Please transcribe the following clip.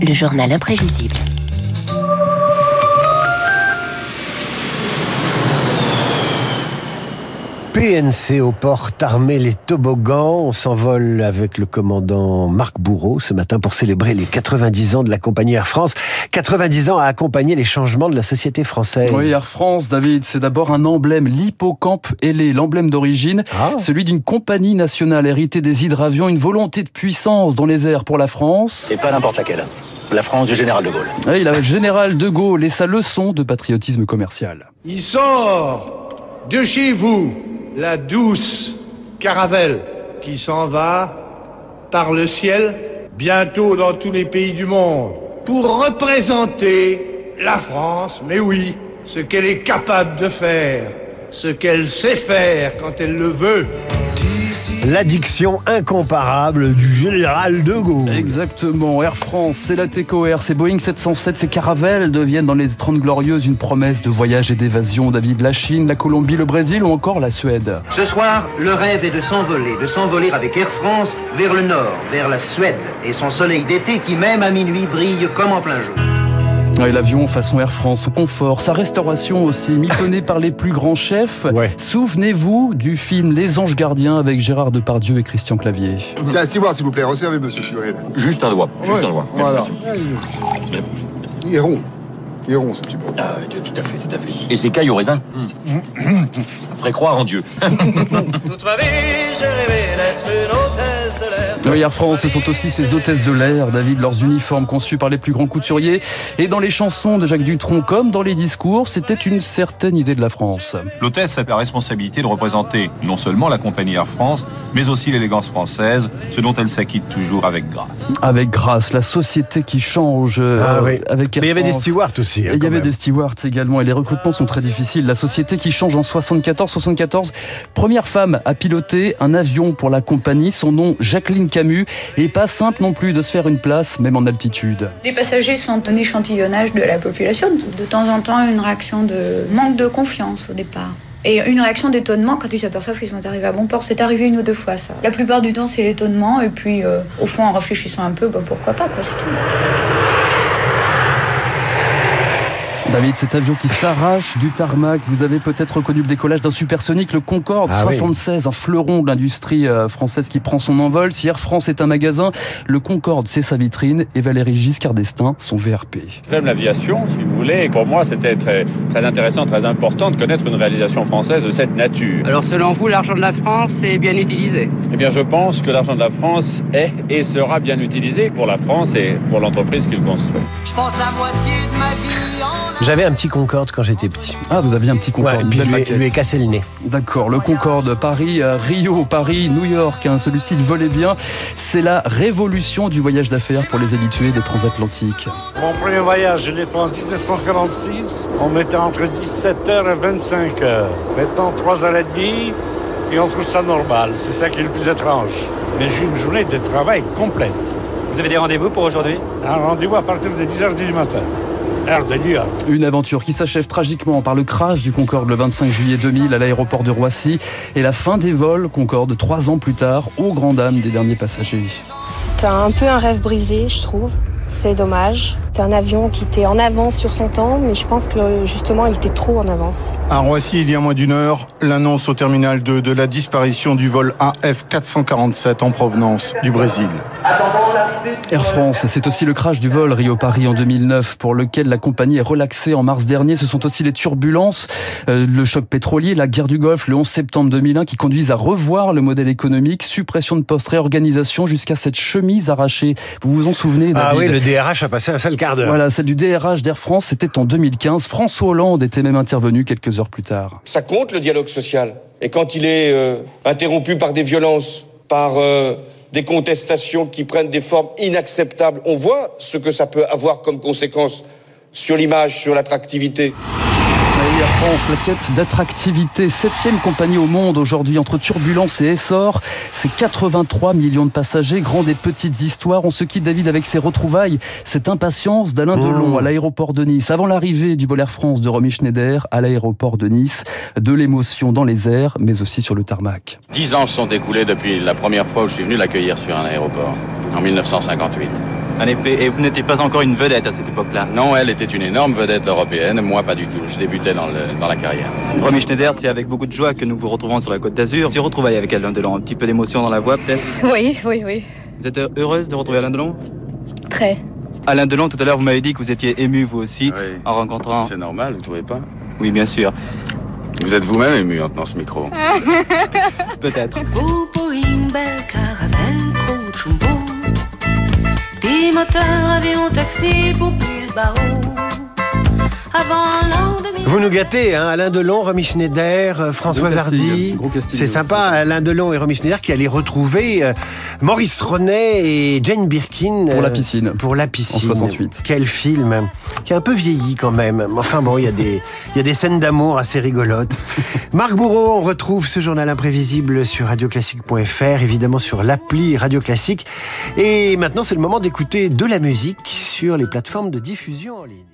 Le journal imprévisible. PNC aux portes armées les toboggans. On s'envole avec le commandant Marc Bourreau ce matin pour célébrer les 90 ans de la compagnie Air France. 90 ans à accompagner les changements de la société française. Oui, Air France, David, c'est d'abord un emblème, l'hippocampe ailé, l'emblème d'origine, ah. celui d'une compagnie nationale héritée des hydravions, une volonté de puissance dans les airs pour la France. Et pas n'importe laquelle. La France du général de Gaulle. Oui, le général de Gaulle et sa leçon de patriotisme commercial. Il sort de chez vous la douce caravelle qui s'en va par le ciel, bientôt dans tous les pays du monde, pour représenter la France, mais oui, ce qu'elle est capable de faire, ce qu'elle sait faire quand elle le veut l'addiction incomparable du général de Gaulle. Exactement. Air France, c'est la Air, c'est Boeing 707, c'est Caravelle deviennent dans les 30 glorieuses une promesse de voyage et d'évasion. David, la Chine, la Colombie, le Brésil ou encore la Suède. Ce soir, le rêve est de s'envoler, de s'envoler avec Air France vers le nord, vers la Suède et son soleil d'été qui même à minuit brille comme en plein jour. L'avion façon Air France, son confort, sa restauration aussi, mitonnée par les plus grands chefs. Souvenez-vous du film Les Anges Gardiens avec Gérard Depardieu et Christian Clavier. Tiens, s'il vous plaît, resservez monsieur Turel. Juste un doigt, juste un doigt. Voilà. Il est rond. Il est rond ce petit bout. Ah, tout à fait, tout à fait. Et ses cailles au raisin Ça ferait croire en Dieu. Toute ma vie, j'ai rêvé d'être une. Oui, Air France, ce sont aussi ces hôtesses de l'air, David, leurs uniformes conçus par les plus grands couturiers. Et dans les chansons de Jacques Dutronc, comme dans les discours, c'était une certaine idée de la France. L'hôtesse a la responsabilité de représenter non seulement la compagnie Air France, mais aussi l'élégance française, ce dont elle s'acquitte toujours avec grâce. Avec grâce, la société qui change. Ah, oui. Euh, avec mais il y avait des stewards aussi. Hein, il y avait des stewards également, et les recrutements sont très difficiles. La société qui change en 74, 74, première femme à piloter un avion pour la compagnie, son nom Jacqueline Camus. Et pas simple non plus de se faire une place, même en altitude. Les passagers sont un échantillonnage de la population. De temps en temps, une réaction de manque de confiance au départ. Et une réaction d'étonnement quand ils s'aperçoivent qu'ils sont arrivés à bon port. C'est arrivé une ou deux fois, ça. La plupart du temps, c'est l'étonnement. Et puis, euh, au fond, en réfléchissant un peu, pourquoi pas, quoi, c'est tout. David, cet avion qui s'arrache du tarmac, vous avez peut-être reconnu le décollage d'un supersonique, le Concorde 76, ah un fleuron de l'industrie euh, française qui prend son envol. Si Air France est un magasin, le Concorde c'est sa vitrine et Valérie Giscard d'Estaing son VRP. J'aime l'aviation, si vous voulez, et pour moi c'était très, très intéressant, très important de connaître une réalisation française de cette nature. Alors selon vous, l'argent de la France est bien utilisé? Eh bien je pense que l'argent de la France est et sera bien utilisé pour la France et pour l'entreprise qu'il construit. Je pense la moitié de ma vie en j'avais un petit Concorde quand j'étais petit. Ah, vous aviez un petit Concorde. Ouais, et puis lui, lui ai cassé le nez. D'accord, le Concorde, Paris, euh, Rio, Paris, New York, hein, celui-ci volait bien. C'est la révolution du voyage d'affaires pour les habitués des transatlantiques. Mon premier voyage, je l'ai fait en 1946. On mettait entre 17h et 25h. Maintenant, 3h30 et on trouve ça normal. C'est ça qui est le plus étrange. Mais j'ai une journée de travail complète. Vous avez des rendez-vous pour aujourd'hui? Un rendez-vous à partir de 10h du matin. Une aventure qui s'achève tragiquement par le crash du Concorde le 25 juillet 2000 à l'aéroport de Roissy et la fin des vols Concorde trois ans plus tard au grand dam des derniers passagers. C'est un peu un rêve brisé, je trouve. C'est dommage. C'est un avion qui était en avance sur son temps, mais je pense que justement, il était trop en avance. À Roissy, il y a moins d'une heure, l'annonce au terminal 2 de la disparition du vol AF 447 en provenance du Brésil. Air France, c'est aussi le crash du vol Rio-Paris en 2009 pour lequel la compagnie est relaxée en mars dernier. Ce sont aussi les turbulences, euh, le choc pétrolier, la guerre du Golfe le 11 septembre 2001 qui conduisent à revoir le modèle économique, suppression de postes, réorganisation jusqu'à cette chemise arrachée. Vous vous en souvenez Ah oui, le DRH a passé un sale quart d'heure. Voilà, celle du DRH d'Air France, c'était en 2015. François Hollande était même intervenu quelques heures plus tard. Ça compte le dialogue social? Et quand il est euh, interrompu par des violences, par euh, des contestations qui prennent des formes inacceptables. On voit ce que ça peut avoir comme conséquence sur l'image, sur l'attractivité. Air France, la quête d'attractivité, septième compagnie au monde aujourd'hui entre turbulence et essor. C'est 83 millions de passagers, grandes et petites histoires. On se quitte David avec ses retrouvailles, cette impatience d'Alain Delon à l'aéroport de Nice. Avant l'arrivée du vol Air France de Romy Schneider à l'aéroport de Nice, de l'émotion dans les airs, mais aussi sur le tarmac. Dix ans sont écoulés depuis la première fois où je suis venu l'accueillir sur un aéroport, en 1958. En effet, et vous n'étiez pas encore une vedette à cette époque-là? Non, elle était une énorme vedette européenne, moi pas du tout. Je débutais dans, le- dans la carrière. Romy Schneider, c'est avec beaucoup de joie que nous vous retrouvons sur la côte d'Azur. Si retrouvailles avec Alain Delon, un petit peu d'émotion dans la voix peut-être? Oui, oui, oui. Vous êtes heureuse de retrouver Alain Delon? Très. Alain Delon, tout à l'heure, vous m'avez dit que vous étiez ému vous aussi Oui. en rencontrant... C'est normal, vous trouvez pas? Oui, bien sûr. Vous êtes vous-même ému en tenant ce micro. Peut-être. Bimoteur, avion, taxi pour Bilbao. Avant l'an 2000. Vous nous gâtez, hein, Alain Delon, Romy Schneider, euh, Françoise Gros casting, Hardy. C'est oui, sympa, Alain Delon et Romy Schneider qui allaient retrouver euh, Maurice Ronet et Jane Birkin. Pour la euh, piscine. Pour la piscine. En 68. Quel film, hein, qui a un peu vieilli quand même. Enfin bon, il y a des, il y a des scènes d'amour assez rigolotes. Marc Bourreau, on retrouve ce journal imprévisible sur radioclassique.fr, évidemment sur l'appli Radio Classique. Et maintenant, c'est le moment d'écouter de la musique sur les plateformes de diffusion en ligne.